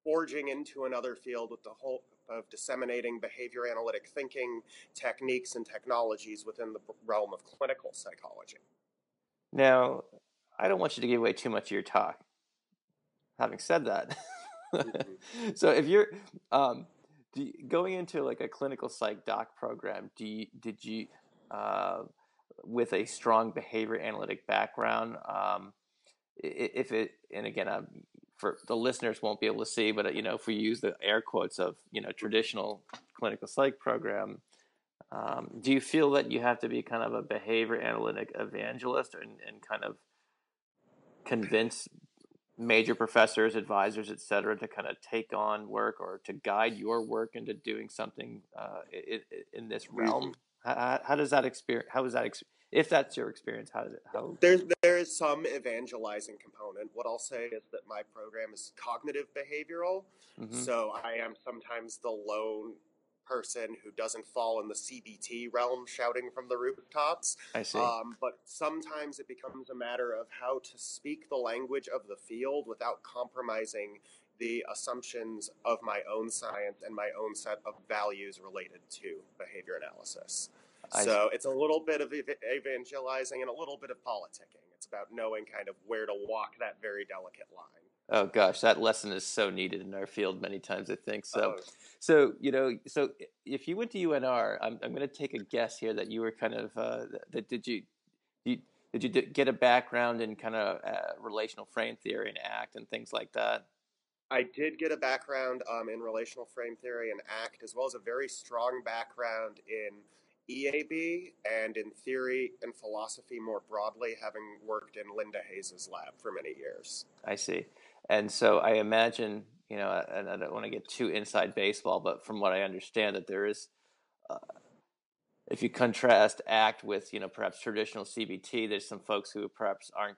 forging into another field with the whole of disseminating behavior analytic thinking techniques and technologies within the realm of clinical psychology. Now, I don't want you to give away too much of your talk. Having said that. so if you're um, you, going into like a clinical psych doc program, do you, did you uh, with a strong behavior analytic background? Um, if it and again, I'm, for the listeners won't be able to see, but uh, you know, if we use the air quotes of you know traditional clinical psych program, um, do you feel that you have to be kind of a behavior analytic evangelist and, and kind of convince major professors, advisors, et cetera, to kind of take on work or to guide your work into doing something uh, in, in, this realm? How, how, does that experience? How is that? Ex- if that's your experience, how does it? How there's there is some evangelizing component. What I'll say is that my program is cognitive behavioral, mm-hmm. so I am sometimes the lone person who doesn't fall in the CBT realm shouting from the rooftops. I see. Um, but sometimes it becomes a matter of how to speak the language of the field without compromising the assumptions of my own science and my own set of values related to behavior analysis. I so see. it's a little bit of evangelizing and a little bit of politicking. It's about knowing kind of where to walk that very delicate line. Oh gosh, that lesson is so needed in our field many times. I think so. Oh. So you know, so if you went to UNR, I'm, I'm going to take a guess here that you were kind of uh, that did you, you did you get a background in kind of uh, relational frame theory and ACT and things like that? I did get a background um, in relational frame theory and ACT, as well as a very strong background in EAB and in theory and philosophy more broadly, having worked in Linda Hayes's lab for many years. I see. And so I imagine, you know, and I don't want to get too inside baseball, but from what I understand, that there is, uh, if you contrast ACT with, you know, perhaps traditional CBT, there's some folks who perhaps aren't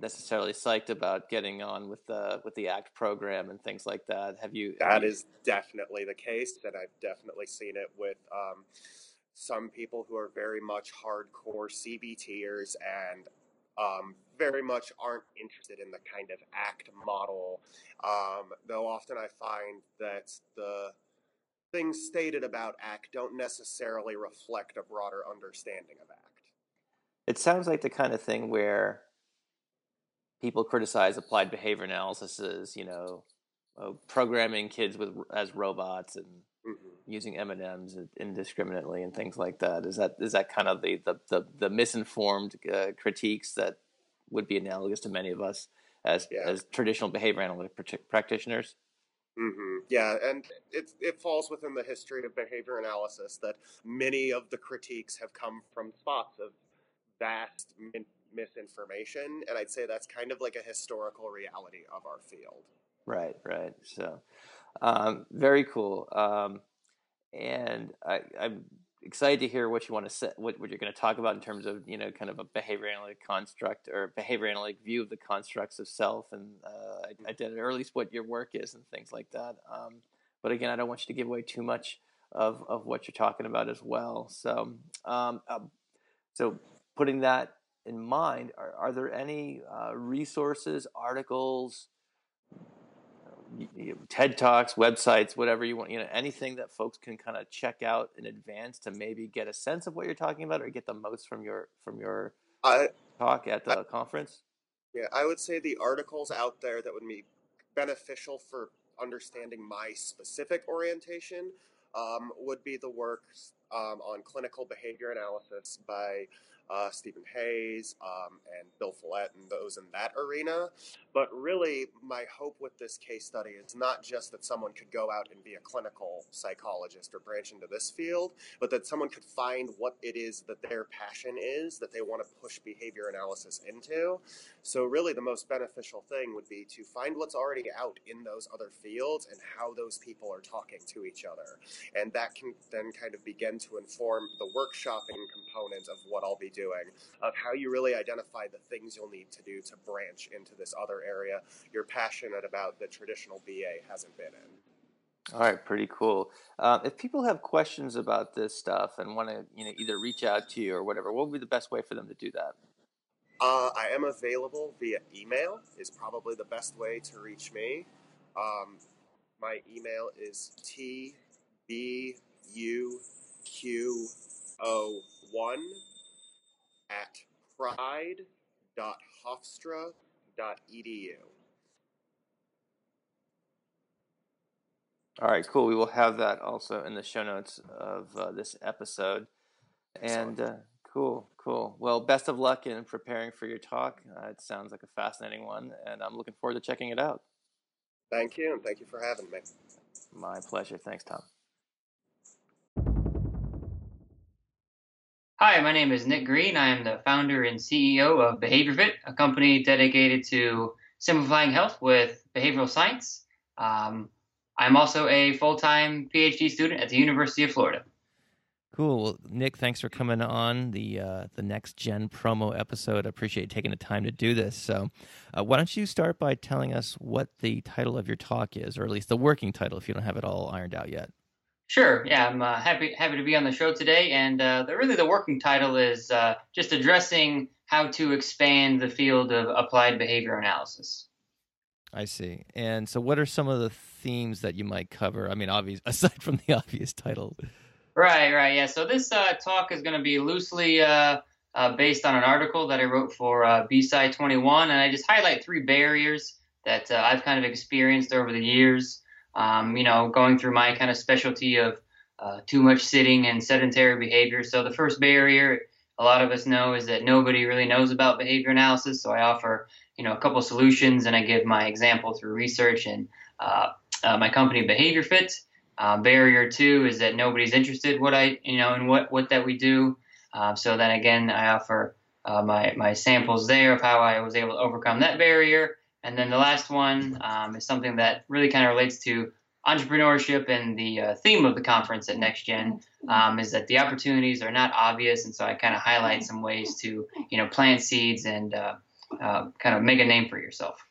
necessarily psyched about getting on with the with the ACT program and things like that. Have you? That have you... is definitely the case, and I've definitely seen it with. Um, some people who are very much hardcore CBTers and um, very much aren't interested in the kind of ACT model. Um, though often I find that the things stated about ACT don't necessarily reflect a broader understanding of ACT. It sounds like the kind of thing where people criticize applied behavior analysis as, you know, uh, programming kids with as robots and mm-hmm. using M and M's indiscriminately and things like that. Is that is that kind of the the the, the misinformed uh, critiques that would be analogous to many of us as yeah. as traditional behavior analytic practitioners? Mm-hmm. Yeah, and it it falls within the history of behavior analysis that many of the critiques have come from spots of vast min- misinformation, and I'd say that's kind of like a historical reality of our field. Right, right. So, um, very cool. Um, and I, I'm excited to hear what you want to what, what you're going to talk about in terms of, you know, kind of a behavior analytic construct or behavior analytic view of the constructs of self. And uh, I, I, did, or at least what your work is and things like that. Um, but again, I don't want you to give away too much of, of what you're talking about as well. So, um, uh, so putting that in mind, are, are there any uh, resources, articles, TED Talks, websites, whatever you want, you know, anything that folks can kind of check out in advance to maybe get a sense of what you're talking about or get the most from your from your I, talk at the I, conference? Yeah, I would say the articles out there that would be beneficial for understanding my specific orientation um, would be the work um, on clinical behavior analysis by uh, Stephen Hayes um, and Bill Follette and those in that arena. But really, my hope with this case study is not just that someone could go out and be a clinical psychologist or branch into this field, but that someone could find what it is that their passion is that they want to push behavior analysis into. So, really, the most beneficial thing would be to find what's already out in those other fields and how those people are talking to each other. And that can then kind of begin to inform the workshopping component of what I'll be doing, of how you really identify the things you'll need to do to branch into this other area you're passionate about that traditional BA hasn't been in. All right, pretty cool. Uh, if people have questions about this stuff and want to, you know, either reach out to you or whatever, what would be the best way for them to do that? Uh, I am available via email. Is probably the best way to reach me. Um, my email is tbuqo1 at pride.hofstra.com edu. All right, cool. We will have that also in the show notes of uh, this episode. And uh, cool, cool. Well, best of luck in preparing for your talk. Uh, it sounds like a fascinating one, and I'm looking forward to checking it out. Thank you, and thank you for having me. My pleasure. Thanks, Tom. Hi, my name is Nick Green. I am the founder and CEO of Behavior Fit, a company dedicated to simplifying health with behavioral science. Um, I'm also a full time PhD student at the University of Florida. Cool. Well, Nick, thanks for coming on the uh, the next gen promo episode. I appreciate taking the time to do this. So, uh, why don't you start by telling us what the title of your talk is, or at least the working title, if you don't have it all ironed out yet? Sure. Yeah, I'm uh, happy happy to be on the show today, and uh, the, really the working title is uh, just addressing how to expand the field of applied behavior analysis. I see. And so, what are some of the themes that you might cover? I mean, obvious aside from the obvious title. Right. Right. Yeah. So this uh, talk is going to be loosely uh, uh, based on an article that I wrote for uh, BSci 21, and I just highlight three barriers that I've kind of experienced over the years um, you know, going through my kind of specialty of uh, too much sitting and sedentary behavior. So the first barrier a lot of us know is that nobody really knows about behavior analysis. So I offer, you know, a couple solutions and I give my example through research and uh, uh, my company Behavior Fit. Uh, barrier two is that nobody's interested what I, you know, in what what that we do. Um, so then again, I offer uh, my my samples there of how I was able to overcome that barrier. And then the last one um, is something that really kind of relates to entrepreneurship and the uh, theme of the conference at NextGen um, is that the opportunities are not obvious, and so I kind of highlight some ways to you know plant seeds and uh, uh, kind of make a name for yourself.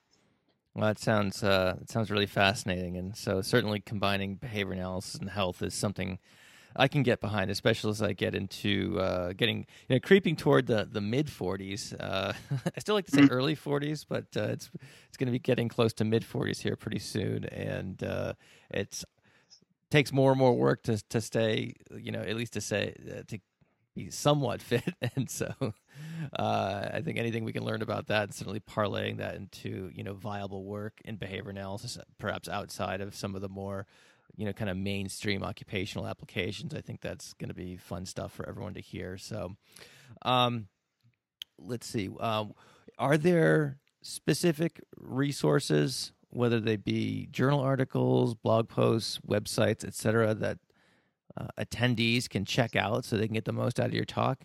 Well, that sounds uh, that sounds really fascinating, and so certainly combining behavior analysis and health is something I can get behind, especially as I get into uh, getting you know creeping toward the the mid forties. Uh, I still like to say mm-hmm. early forties, but uh, it's it's going to be getting close to mid forties here pretty soon, and uh, it's takes more and more work to to stay, you know, at least to say uh, to be somewhat fit. And so, uh, I think anything we can learn about that, and certainly parlaying that into you know viable work in behavior analysis, perhaps outside of some of the more you know kind of mainstream occupational applications. I think that's going to be fun stuff for everyone to hear. So, um, let's see. Um, are there specific resources, whether they be journal articles, blog posts, websites, etc., that uh, attendees can check out so they can get the most out of your talk?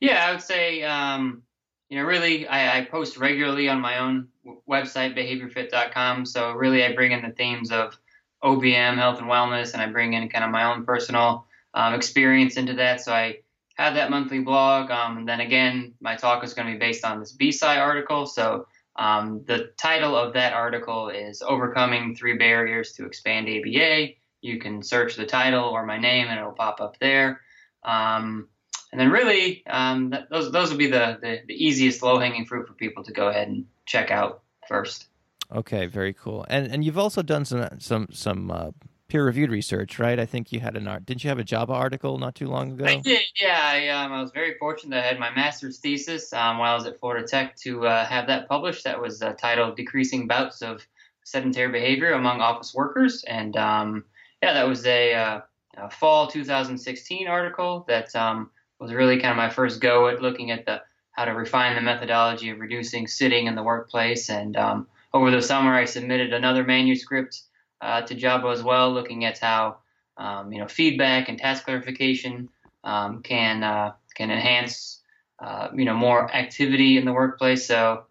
Yeah, I would say, um, you know, really, I, I, post regularly on my own website, behaviorfit.com. So really, I bring in the themes of OBM, health and wellness, and I bring in kind of my own personal um, experience into that. So I have that monthly blog. Um, and then again, my talk is going to be based on this BSI article. So um, the title of that article is Overcoming Three Barriers to Expand ABA. You can search the title or my name and it'll pop up there. Um, and then really, um, those those will be the, the, the easiest low hanging fruit for people to go ahead and check out first. Okay, very cool. And and you've also done some some some uh, peer reviewed research, right? I think you had an art. Didn't you have a JABA article not too long ago? I did. Yeah, I, um, I was very fortunate. I had my master's thesis um, while I was at Florida Tech to uh, have that published. That was uh, titled "Decreasing Bouts of Sedentary Behavior Among Office Workers," and um, yeah, that was a, uh, a, fall 2016 article that um, was really kind of my first go at looking at the how to refine the methodology of reducing sitting in the workplace. And um, over the summer, I submitted another manuscript uh, to JABA as well, looking at how um, you know feedback and task clarification um, can uh, can enhance uh, you know more activity in the workplace. So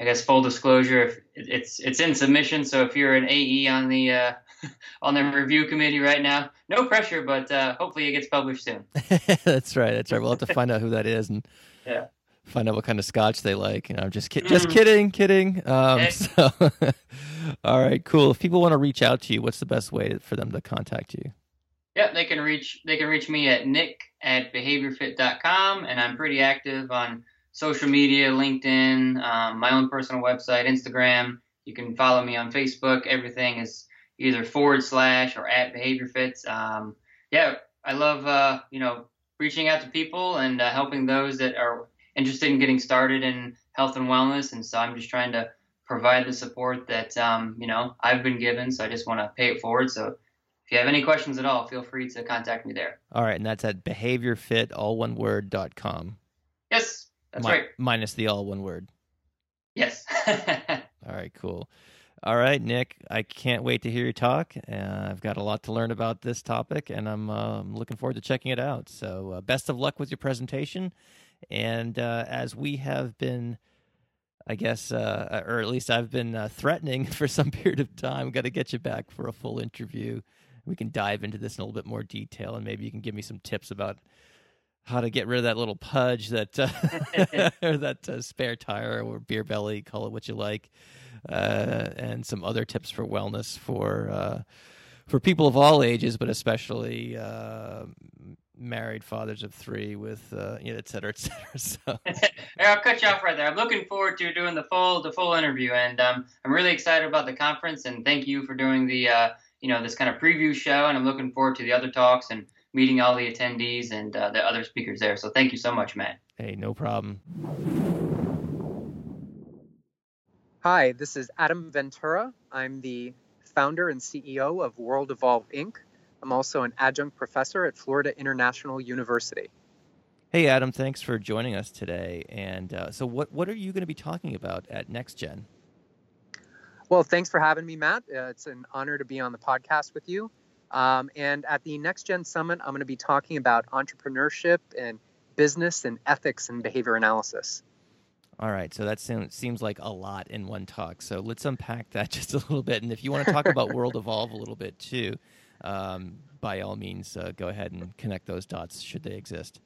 I guess full disclosure, if it's it's in submission, so if you're an AE on the uh, on the review committee right now, no pressure, but uh, hopefully it gets published soon. that's right. That's right. We'll have to find out who that is and yeah find out what kind of scotch they like. You know, I'm just ki- just mm. kidding, kidding. Um, so, all right, cool. If people want to reach out to you, what's the best way for them to contact you? Yeah, they can reach they can reach me at nick at behaviorfit.com, and I'm pretty active on social media, LinkedIn, um, my own personal website, Instagram. You can follow me on Facebook. Everything is either forward slash or at behaviorfits. Um, yeah, I love uh, you know reaching out to people and uh, helping those that are interested in getting started in health and wellness, and so I'm just trying to provide the support that um, you know I've been given. So I just want to pay it forward. So if you have any questions at all, feel free to contact me there. All right, and that's at behaviorfit all one word dot com. Yes, that's Mi- right. Minus the all one word. Yes. all right, cool. All right, Nick, I can't wait to hear you talk. Uh, I've got a lot to learn about this topic, and I'm, uh, looking forward to checking it out. So, uh, best of luck with your presentation. And uh, as we have been, I guess, uh, or at least I've been uh, threatening for some period of time, got to get you back for a full interview. We can dive into this in a little bit more detail, and maybe you can give me some tips about how to get rid of that little pudge that uh, or that uh, spare tire or beer belly, call it what you like, uh, and some other tips for wellness for uh, for people of all ages, but especially uh, married fathers of three with uh, you know, et cetera, et cetera. So I'll cut you off right there. I'm looking forward to doing the full the full interview, and um, I'm really excited about the conference. And thank you for doing the uh, you know this kind of preview show. And I'm looking forward to the other talks and meeting all the attendees and uh, the other speakers there. So thank you so much, Matt. Hey, no problem. Hi, this is Adam Ventura. I'm the founder and CEO of World Evolve Inc. I'm also an adjunct professor at Florida International University. Hey, Adam, thanks for joining us today. And uh, so, what, what are you going to be talking about at NextGen? Well, thanks for having me, Matt. Uh, it's an honor to be on the podcast with you. Um, and at the NextGen Summit, I'm going to be talking about entrepreneurship and business and ethics and behavior analysis. All right, so that seems like a lot in one talk. So let's unpack that just a little bit. And if you want to talk about World Evolve a little bit too, um, by all means, uh, go ahead and connect those dots should they exist.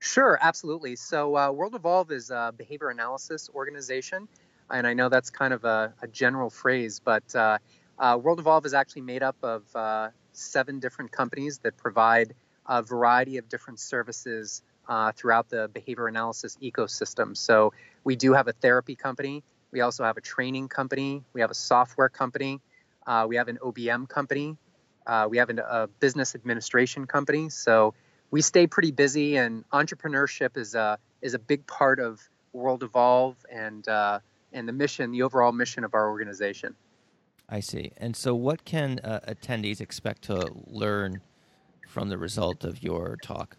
Sure, absolutely. So, uh, World Evolve is a behavior analysis organization, and I know that's kind of a, a general phrase, but uh, uh World Evolve is actually made up of uh, seven different companies that provide a variety of different services uh, throughout the behavior analysis ecosystem. So, we do have a therapy company, we also have a training company, we have a software company, uh, we have an OBM company, uh, we have an, a business administration company, so we stay pretty busy, and entrepreneurship is a is a big part of World Evolve and uh, and the mission, the overall mission of our organization. I see. And so, what can uh, attendees expect to learn from the result of your talk?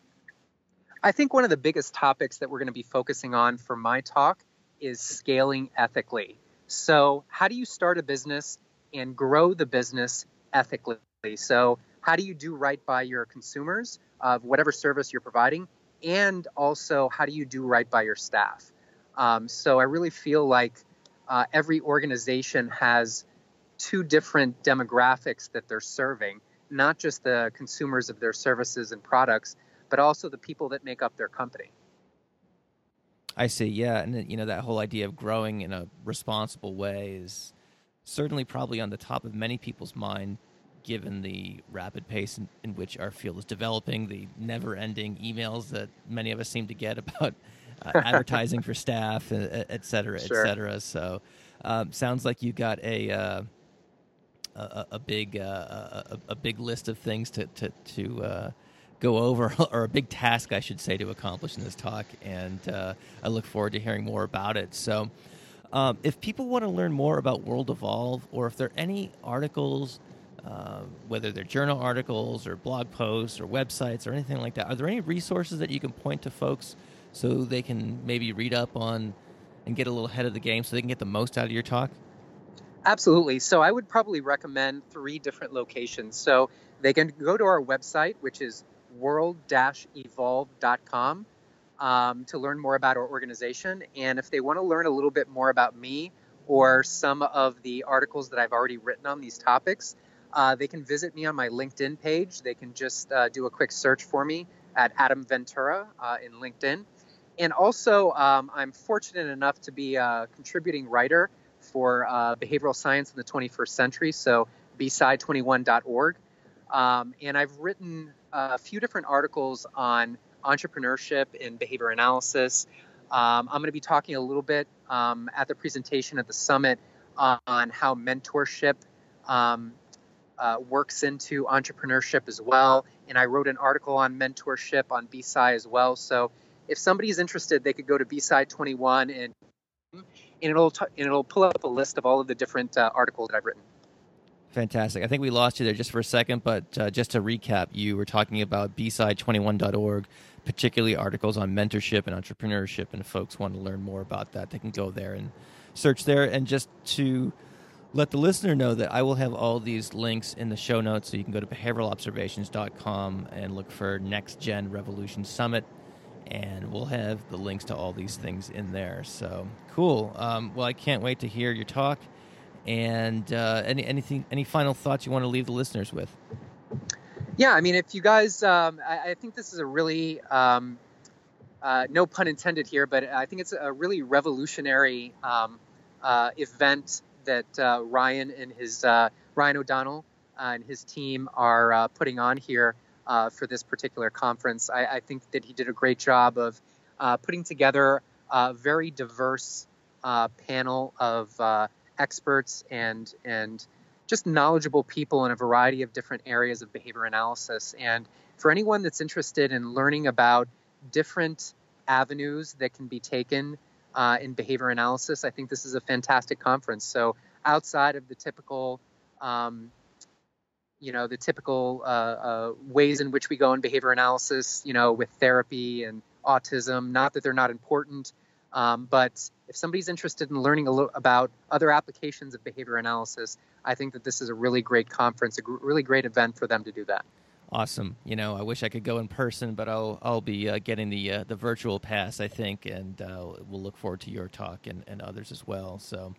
I think one of the biggest topics that we're going to be focusing on for my talk is scaling ethically. So, how do you start a business and grow the business ethically? So, how do you do right by your consumers of whatever service you're providing? And also, how do you do right by your staff? Um, so, I really feel like uh, every organization has two different demographics that they're serving, not just the consumers of their services and products, but also the people that make up their company. I see. Yeah, and you know that whole idea of growing in a responsible way is certainly probably on the top of many people's mind given the rapid pace in, in, which our field is developing, the never ending emails that many of us seem to get about uh, advertising for staff, et cetera, sure. et cetera. So, um, sounds like you got a. Uh, a, a, big uh, a, a, big list of things to to, to uh, go over, or a big task, I should say, to accomplish in this talk. And uh, I look forward to hearing more about it. So, um, if people want to learn more about World Evolve, or if there are any articles uh, whether they're journal articles or blog posts or websites or anything like that. Are there any resources that you can point to folks so they can maybe read up on and get a little ahead of the game so they can get the most out of your talk? Absolutely. So I would probably recommend three different locations. So they can go to our website, which is world-evolve.com um, to learn more about our organization. And if they want to learn a little bit more about me or some of the articles that I've already written on these topics, uh, they can visit me on my LinkedIn page. They can just uh, do a quick search for me at Adam Ventura uh, in LinkedIn. And also, um, I'm fortunate enough to be a contributing writer for uh, behavioral science in the 21st century, so bsci21.org. Um, and I've written a few different articles on entrepreneurship and behavior analysis. Um, I'm going to be talking a little bit um, at the presentation at the summit on how mentorship um, uh, works into entrepreneurship as well. And I wrote an article on mentorship on BSci as well. So if somebody's interested, they could go to BSci 21 and and it'll t- and it'll pull up a list of all of the different uh, articles that I've written. Fantastic. I think we lost you there just for a second, but uh, just to recap, you were talking about bsci21.org, particularly articles on mentorship and entrepreneurship. And if folks want to learn more about that, they can go there and search there. And just to let the listener know that I will have all these links in the show notes, so you can go to behavioralobservations.com and look for Next Gen Revolution Summit, and we'll have the links to all these things in there. So cool. Um, well, I can't wait to hear your talk. And uh, any anything, any final thoughts you want to leave the listeners with? Yeah, I mean, if you guys, um, I, I, think this is a really, um, uh, no pun intended here, but I think it's a really revolutionary um, uh, event that uh, Ryan and his uh, Ryan O'Donnell and his team are uh, putting on here for this particular conference. I, I, think that he did a great job of putting together a very diverse panel of experts and and just knowledgeable people in a variety of different areas of behavior analysis. And for anyone that's interested in learning about different avenues that can be taken uh, in behavior analysis. I think this is a fantastic conference. So outside of the typical, um, you know, the typical uh, uh, ways in which we go in behavior analysis, you know, with therapy and autism, not that they're not important, um, but if somebody's interested in learning a little about other applications of behavior analysis, I think that this is a really great conference, a gr- really great event for them to do that awesome. You know, I wish I could go in person, but I'll I'll be uh, getting the uh, the virtual pass, I think, and uh, we'll look forward to your talk and, and others as well. So.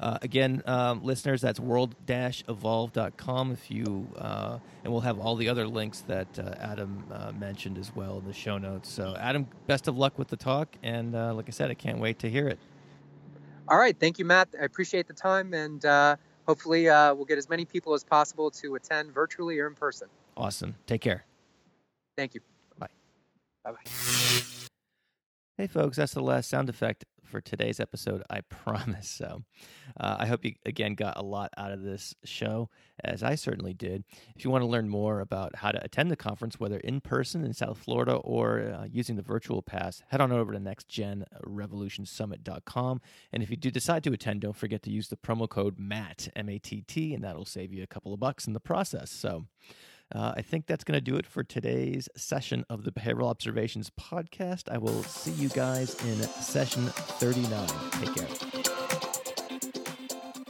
Uh, again, um, listeners, that's world-evolve.com. If you uh, and we'll have all the other links that uh, Adam mentioned as well in the show notes. So, Adam, best of luck with the talk, and like I said, I can't wait to hear it. All right, thank you, Matt. I appreciate the time, and hopefully, we'll get as many people as possible to attend virtually or in person. Awesome. Take care. Thank you. Bye. Bye bye. Hey, folks, that's the last sound effect for today's episode, I promise. So uh, I hope you, again, got a lot out of this show, as I certainly did. If you want to learn more about how to attend the conference, whether in person in South Florida or uh, using the virtual pass, head on over to nextgenrevolutionsummit.com. And if you do decide to attend, don't forget to use the promo code MATT, M A T T, and that'll save you a couple of bucks in the process. So, uh, I think that's going to do it for today's session of the Behavioral Observations podcast. I will see you guys in session 39. Take care.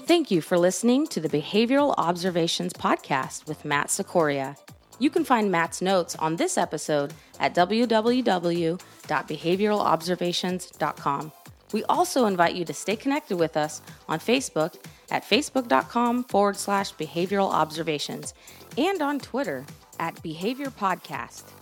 Thank you for listening to the Behavioral Observations podcast with Matt Cicoria. You can find Matt's notes on this episode at www.behavioralobservations.com. We also invite you to stay connected with us on Facebook at facebook.com forward slash behavioral observations and on Twitter at Behavior Podcast.